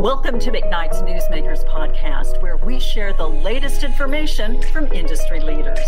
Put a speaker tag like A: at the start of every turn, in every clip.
A: Welcome to McKnight's Newsmakers podcast, where we share the latest information from industry leaders.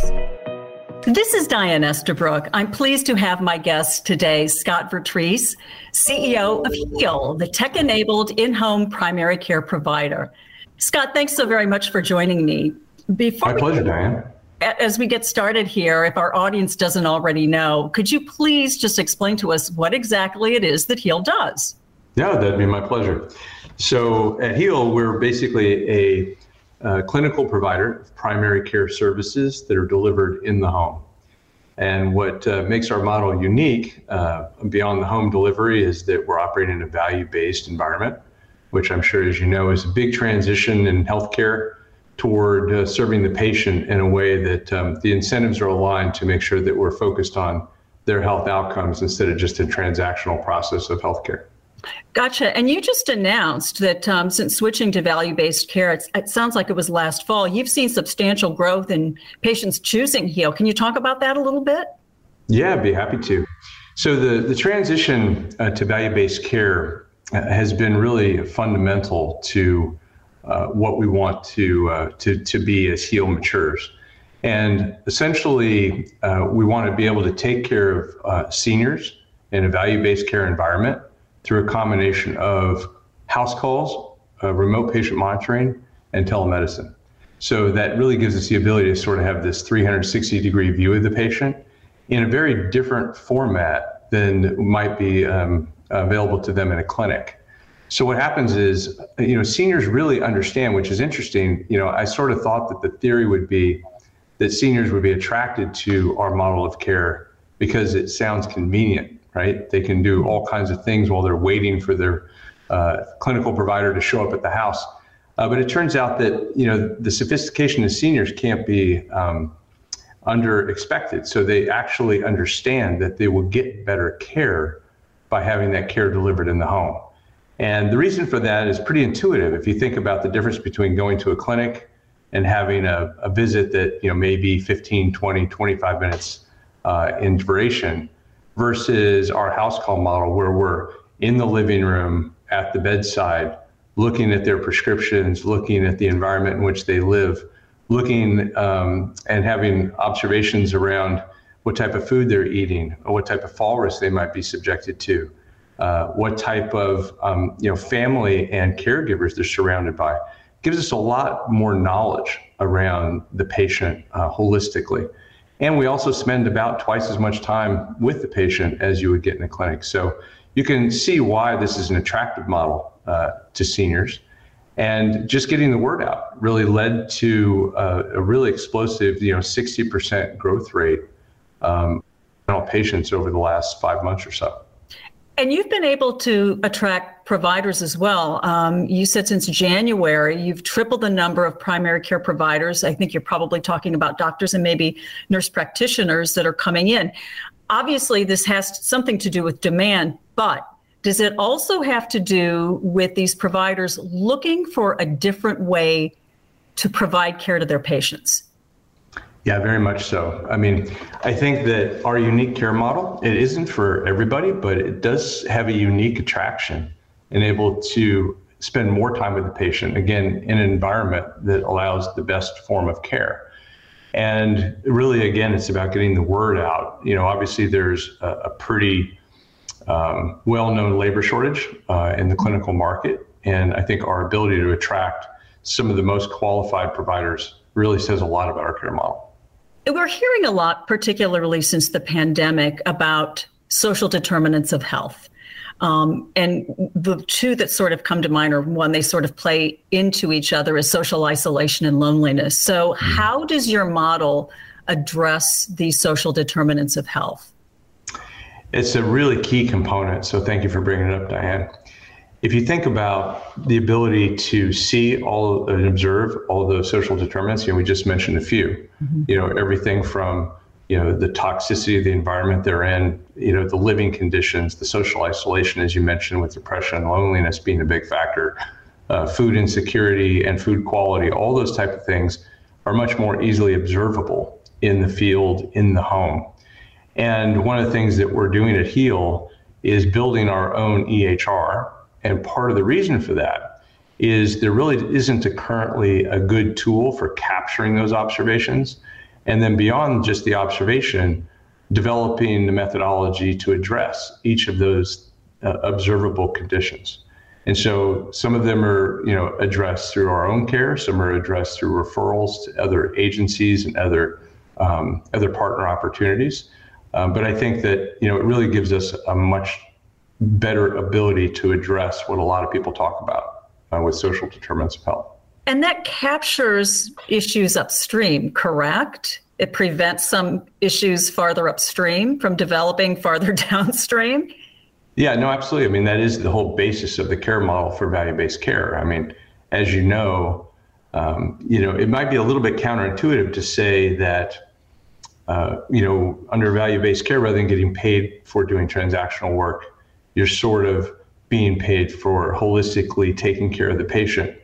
A: This is Diane Eastabrook. I'm pleased to have my guest today, Scott Vertrees, CEO of Heal, the tech enabled in home primary care provider. Scott, thanks so very much for joining me.
B: Before my pleasure, Diane.
A: As we get started here, if our audience doesn't already know, could you please just explain to us what exactly it is that Heal does?
B: Yeah, that'd be my pleasure. So at Heal, we're basically a, a clinical provider of primary care services that are delivered in the home. And what uh, makes our model unique uh, beyond the home delivery is that we're operating in a value based environment, which I'm sure, as you know, is a big transition in healthcare toward uh, serving the patient in a way that um, the incentives are aligned to make sure that we're focused on their health outcomes instead of just a transactional process of healthcare.
A: Gotcha. And you just announced that um, since switching to value based care, it sounds like it was last fall, you've seen substantial growth in patients choosing Heal. Can you talk about that a little bit?
B: Yeah, I'd be happy to. So, the, the transition uh, to value based care uh, has been really fundamental to uh, what we want to, uh, to, to be as Heal matures. And essentially, uh, we want to be able to take care of uh, seniors in a value based care environment through a combination of house calls, uh, remote patient monitoring, and telemedicine. So that really gives us the ability to sort of have this 360 degree view of the patient in a very different format than might be um, available to them in a clinic. So what happens is, you know, seniors really understand, which is interesting. You know, I sort of thought that the theory would be that seniors would be attracted to our model of care because it sounds convenient right? They can do all kinds of things while they're waiting for their uh, clinical provider to show up at the house. Uh, but it turns out that you know the sophistication of seniors can't be um, under expected. So they actually understand that they will get better care by having that care delivered in the home. And the reason for that is pretty intuitive. If you think about the difference between going to a clinic and having a, a visit that you know may be 15, 20, 25 minutes uh, in duration, versus our house call model where we're in the living room at the bedside looking at their prescriptions looking at the environment in which they live looking um, and having observations around what type of food they're eating or what type of fall risk they might be subjected to uh, what type of um, you know family and caregivers they're surrounded by. Gives us a lot more knowledge around the patient uh, holistically and we also spend about twice as much time with the patient as you would get in a clinic. So you can see why this is an attractive model uh, to seniors. And just getting the word out really led to uh, a really explosive, you know, 60% growth rate um, in all patients over the last five months or so.
A: And you've been able to attract providers as well. Um, you said since January, you've tripled the number of primary care providers. I think you're probably talking about doctors and maybe nurse practitioners that are coming in. Obviously, this has something to do with demand, but does it also have to do with these providers looking for a different way to provide care to their patients?
B: Yeah, very much so. I mean, I think that our unique care model, it isn't for everybody, but it does have a unique attraction and able to spend more time with the patient, again, in an environment that allows the best form of care. And really, again, it's about getting the word out. You know, obviously, there's a, a pretty um, well known labor shortage uh, in the clinical market. And I think our ability to attract some of the most qualified providers really says a lot about our care model.
A: We're hearing a lot, particularly since the pandemic, about social determinants of health. Um, and the two that sort of come to mind are one, they sort of play into each other is social isolation and loneliness. So, mm-hmm. how does your model address these social determinants of health?
B: It's a really key component. So, thank you for bringing it up, Diane if you think about the ability to see all and observe all the social determinants, you know, we just mentioned a few. Mm-hmm. You know, everything from you know the toxicity of the environment they're in, you know, the living conditions, the social isolation, as you mentioned, with depression and loneliness being a big factor, uh, food insecurity and food quality, all those type of things are much more easily observable in the field, in the home. And one of the things that we're doing at Heal is building our own EHR, and part of the reason for that is there really isn't a currently a good tool for capturing those observations. And then beyond just the observation, developing the methodology to address each of those uh, observable conditions. And so some of them are, you know, addressed through our own care. Some are addressed through referrals to other agencies and other um, other partner opportunities. Um, but I think that you know it really gives us a much better ability to address what a lot of people talk about uh, with social determinants of health.
A: And that captures issues upstream, correct? It prevents some issues farther upstream from developing farther downstream.
B: Yeah, no, absolutely. I mean, that is the whole basis of the care model for value-based care. I mean, as you know, um, you know, it might be a little bit counterintuitive to say that, uh, you know, under value-based care, rather than getting paid for doing transactional work, you're sort of being paid for holistically taking care of the patient.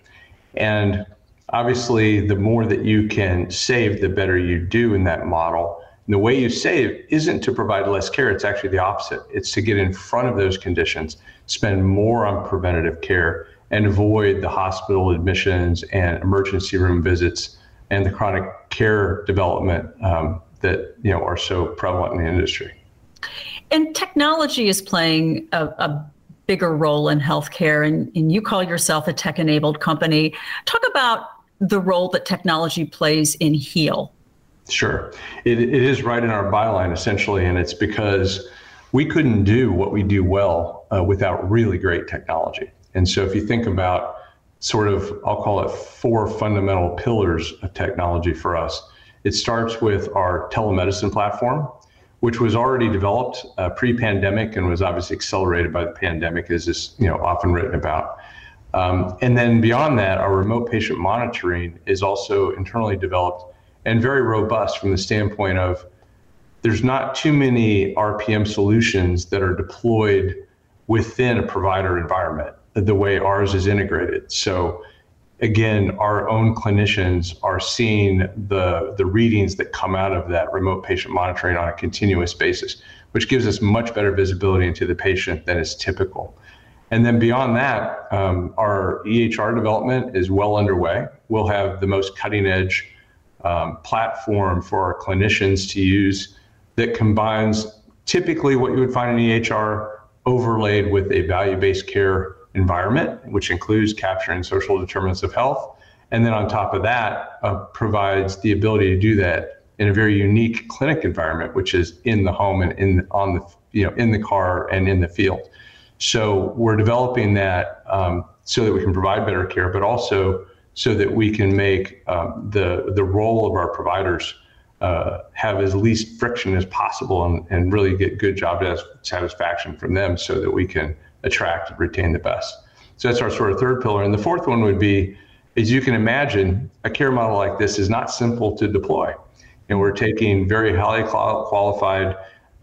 B: And obviously, the more that you can save, the better you do in that model. And the way you save isn't to provide less care, it's actually the opposite. It's to get in front of those conditions, spend more on preventative care, and avoid the hospital admissions and emergency room visits and the chronic care development um, that you know are so prevalent in the industry.
A: And technology is playing a, a bigger role in healthcare, and, and you call yourself a tech enabled company. Talk about the role that technology plays in HEAL.
B: Sure. It, it is right in our byline, essentially, and it's because we couldn't do what we do well uh, without really great technology. And so if you think about sort of, I'll call it four fundamental pillars of technology for us, it starts with our telemedicine platform, which was already developed uh, pre-pandemic and was obviously accelerated by the pandemic, as is you know often written about. Um, and then beyond that, our remote patient monitoring is also internally developed and very robust from the standpoint of there's not too many RPM solutions that are deployed within a provider environment the way ours is integrated. So again, our own clinicians are seeing the, the readings that come out of that remote patient monitoring on a continuous basis, which gives us much better visibility into the patient than is typical. And then beyond that, um, our EHR development is well underway. We'll have the most cutting edge um, platform for our clinicians to use that combines typically what you would find in EHR overlaid with a value based care environment, which includes capturing social determinants of health. And then on top of that, uh, provides the ability to do that in a very unique clinic environment, which is in the home and in on the you know in the car and in the field. So we're developing that um, so that we can provide better care, but also so that we can make um, the the role of our providers uh, have as least friction as possible and, and really get good job satisfaction from them, so that we can attract and retain the best. So that's our sort of third pillar. And the fourth one would be, as you can imagine, a care model like this is not simple to deploy. And we're taking very highly qualified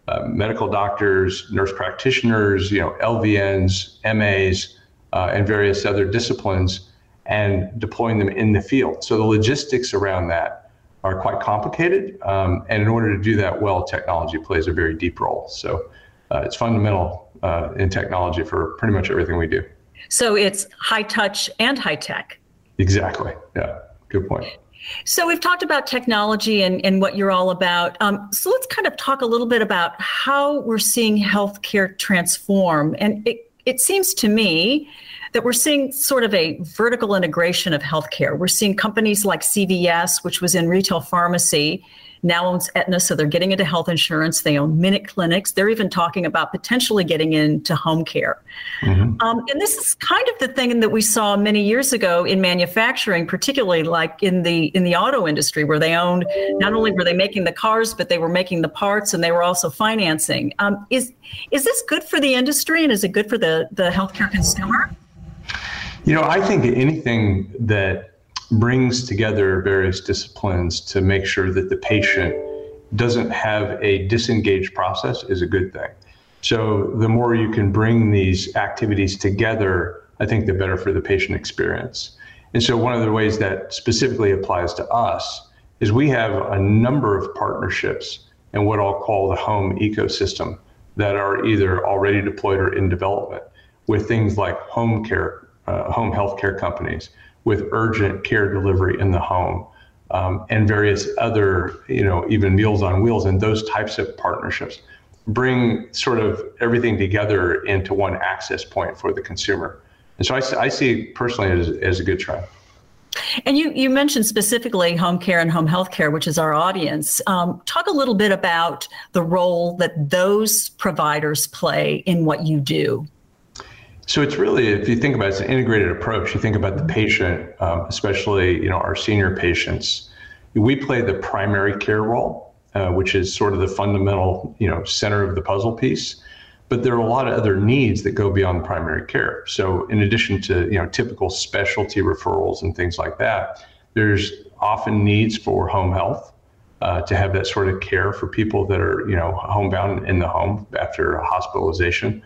B: uh, medical doctors, nurse practitioners, you know, LVNs, MAs, uh, and various other disciplines, and deploying them in the field. So the logistics around that are quite complicated. Um, and in order to do that well, technology plays a very deep role. So uh, it's fundamental uh, in technology for pretty much everything we do.
A: So it's high touch and high tech.
B: Exactly. Yeah. Good point.
A: So we've talked about technology and, and what you're all about. Um, so let's kind of talk a little bit about how we're seeing healthcare transform. And it, it seems to me that we're seeing sort of a vertical integration of healthcare. We're seeing companies like CVS, which was in retail pharmacy, now owns Aetna, so they're getting into health insurance. They own Minute Clinics. They're even talking about potentially getting into home care. Mm-hmm. Um, and this is kind of the thing that we saw many years ago in manufacturing, particularly like in the in the auto industry, where they owned not only were they making the cars, but they were making the parts, and they were also financing. Um, is is this good for the industry, and is it good for the the healthcare consumer?
B: You know, I think anything that brings together various disciplines to make sure that the patient doesn't have a disengaged process is a good thing. So the more you can bring these activities together, I think the better for the patient experience. And so one of the ways that specifically applies to us is we have a number of partnerships in what I'll call the home ecosystem that are either already deployed or in development with things like home care uh, home health care companies with urgent care delivery in the home um, and various other, you know, even Meals on Wheels and those types of partnerships bring sort of everything together into one access point for the consumer. And so I, I see personally as, as a good trend.
A: And you, you mentioned specifically home care and home health care, which is our audience. Um, talk a little bit about the role that those providers play in what you do.
B: So it's really, if you think about it, it's an integrated approach. You think about the patient, um, especially you know our senior patients. We play the primary care role, uh, which is sort of the fundamental you know center of the puzzle piece. But there are a lot of other needs that go beyond primary care. So in addition to you know typical specialty referrals and things like that, there's often needs for home health. Uh, to have that sort of care for people that are, you know, homebound in the home after hospitalization,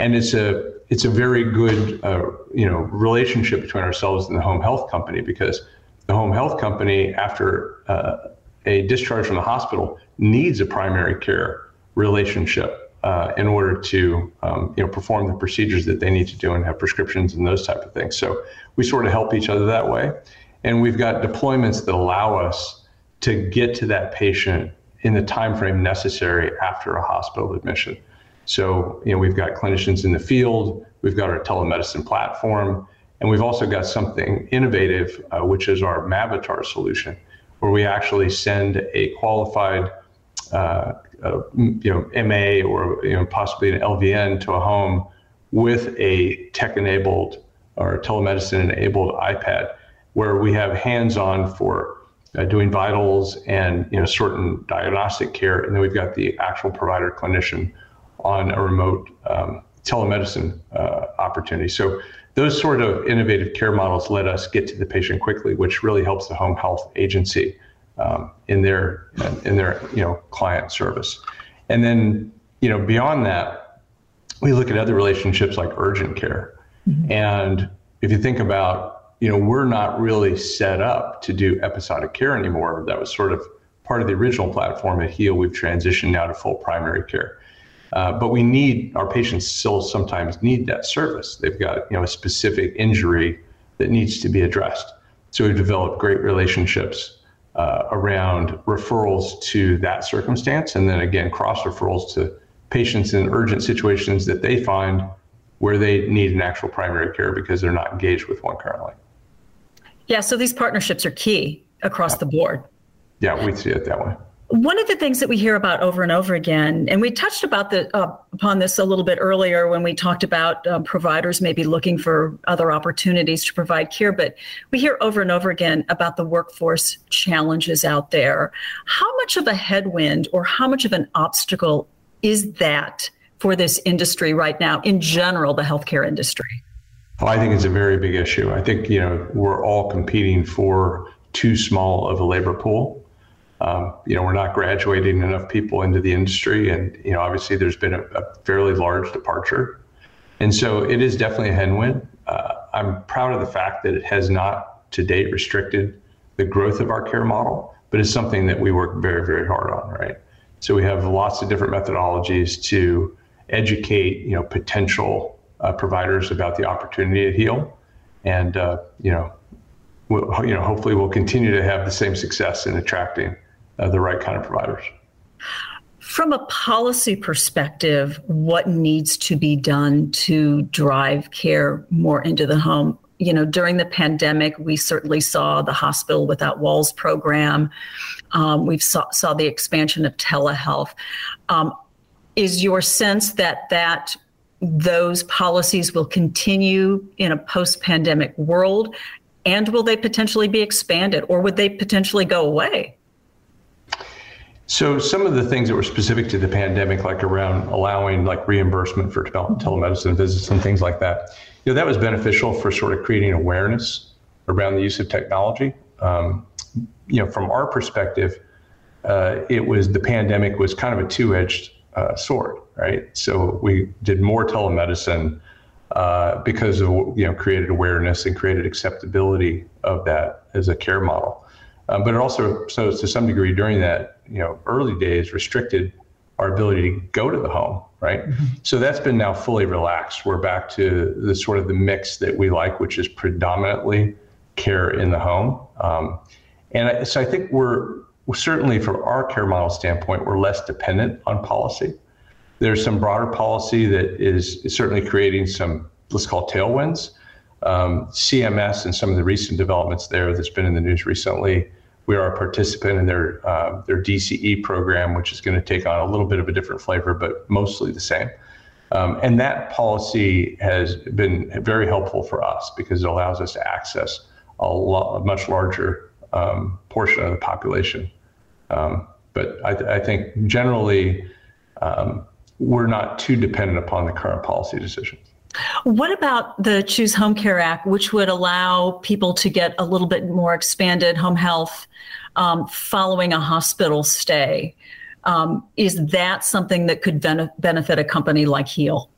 B: and it's a it's a very good uh, you know relationship between ourselves and the home health company because the home health company after uh, a discharge from the hospital needs a primary care relationship uh, in order to um, you know perform the procedures that they need to do and have prescriptions and those type of things. So we sort of help each other that way. And we've got deployments that allow us to get to that patient in the time frame necessary after a hospital admission so, you know, we've got clinicians in the field, we've got our telemedicine platform, and we've also got something innovative, uh, which is our Mavitar solution, where we actually send a qualified, uh, uh, you know, MA or you know possibly an LVN to a home with a tech-enabled or telemedicine-enabled iPad, where we have hands-on for uh, doing vitals and you know certain diagnostic care, and then we've got the actual provider clinician on a remote um, telemedicine uh, opportunity. So those sort of innovative care models let us get to the patient quickly, which really helps the home health agency um, in their in their you know client service. And then you know beyond that, we look at other relationships like urgent care. Mm-hmm. And if you think about you know we're not really set up to do episodic care anymore. That was sort of part of the original platform at Heal. We've transitioned now to full primary care. Uh, but we need our patients still sometimes need that service. They've got you know a specific injury that needs to be addressed. So we've developed great relationships uh, around referrals to that circumstance, and then again cross referrals to patients in urgent situations that they find where they need an actual primary care because they're not engaged with one currently.
A: Yeah, so these partnerships are key across yeah. the board.
B: Yeah, we see it that way.
A: One of the things that we hear about over and over again, and we touched about the uh, upon this a little bit earlier when we talked about uh, providers maybe looking for other opportunities to provide care, but we hear over and over again about the workforce challenges out there. How much of a headwind or how much of an obstacle is that for this industry right now, in general, the healthcare industry?
B: Well, I think it's a very big issue. I think you know we're all competing for too small of a labor pool um, you know, we're not graduating enough people into the industry, and you know, obviously, there's been a, a fairly large departure, and so it is definitely a headwind. Uh, I'm proud of the fact that it has not to date restricted the growth of our care model, but it's something that we work very, very hard on. Right, so we have lots of different methodologies to educate, you know, potential uh, providers about the opportunity at Heal, and uh, you know, we'll, you know, hopefully, we'll continue to have the same success in attracting uh, the right kind of providers.
A: From a policy perspective, what needs to be done to drive care more into the home? You know, during the pandemic, we certainly saw the Hospital Without Walls program. Um, we saw, saw the expansion of telehealth. Um, is your sense that that those policies will continue in a post-pandemic world, and will they potentially be expanded, or would they potentially go away?
B: So some of the things that were specific to the pandemic, like around allowing like reimbursement for telemedicine visits and things like that, you know, that was beneficial for sort of creating awareness around the use of technology. Um, you know, from our perspective, uh, it was the pandemic was kind of a two-edged uh, sword, right? So we did more telemedicine uh, because of you know created awareness and created acceptability of that as a care model. Um, but it also, so to some degree, during that you know early days, restricted our ability to go to the home, right? Mm-hmm. So that's been now fully relaxed. We're back to the sort of the mix that we like, which is predominantly care in the home. Um, and I, so I think we're certainly from our care model standpoint, we're less dependent on policy. There's some broader policy that is, is certainly creating some, let's call tailwinds. Um, CMS and some of the recent developments there that's been in the news recently. We are a participant in their uh, their DCE program, which is going to take on a little bit of a different flavor, but mostly the same. Um, and that policy has been very helpful for us because it allows us to access a, lot, a much larger um, portion of the population. Um, but I, I, think generally um, we're not too dependent upon the current policy decisions.
A: What about the Choose Home Care Act, which would allow people to get a little bit more expanded home health um, following a hospital stay? Um, is that something that could ben- benefit a company like Heal?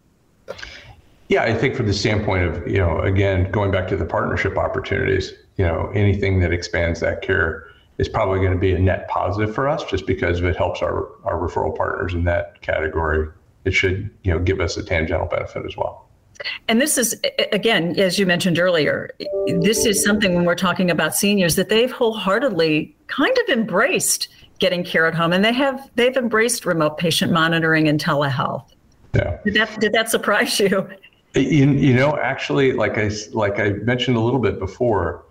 B: Yeah, I think from the standpoint of, you know, again, going back to the partnership opportunities, you know, anything that expands that care is probably going to be a net positive for us just because if it helps our, our referral partners in that category, it should, you know, give us a tangential benefit as well.
A: And this is, again, as you mentioned earlier, this is something when we're talking about seniors that they've wholeheartedly kind of embraced getting care at home and they have, they've embraced remote patient monitoring and telehealth.
B: Yeah.
A: Did that, did that surprise you?
B: You, you know, actually, like I, like I mentioned a little bit before,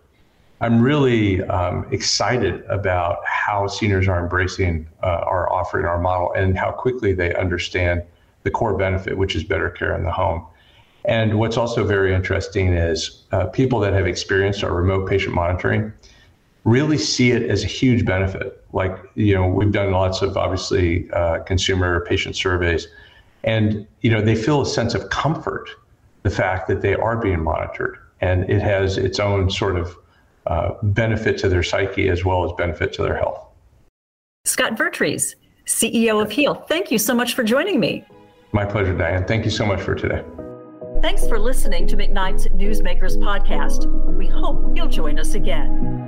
B: I'm really um, excited about how seniors are embracing uh, our offering, our model, and how quickly they understand the core benefit, which is better care in the home. And what's also very interesting is uh, people that have experienced our remote patient monitoring really see it as a huge benefit. Like, you know, we've done lots of obviously uh, consumer patient surveys, and, you know, they feel a sense of comfort, the fact that they are being monitored. And it has its own sort of uh, benefit to their psyche as well as benefit to their health.
A: Scott Vertrees, CEO of Heal, thank you so much for joining me.
B: My pleasure, Diane. Thank you so much for today.
A: Thanks for listening to McKnight's Newsmakers podcast. We hope you'll join us again.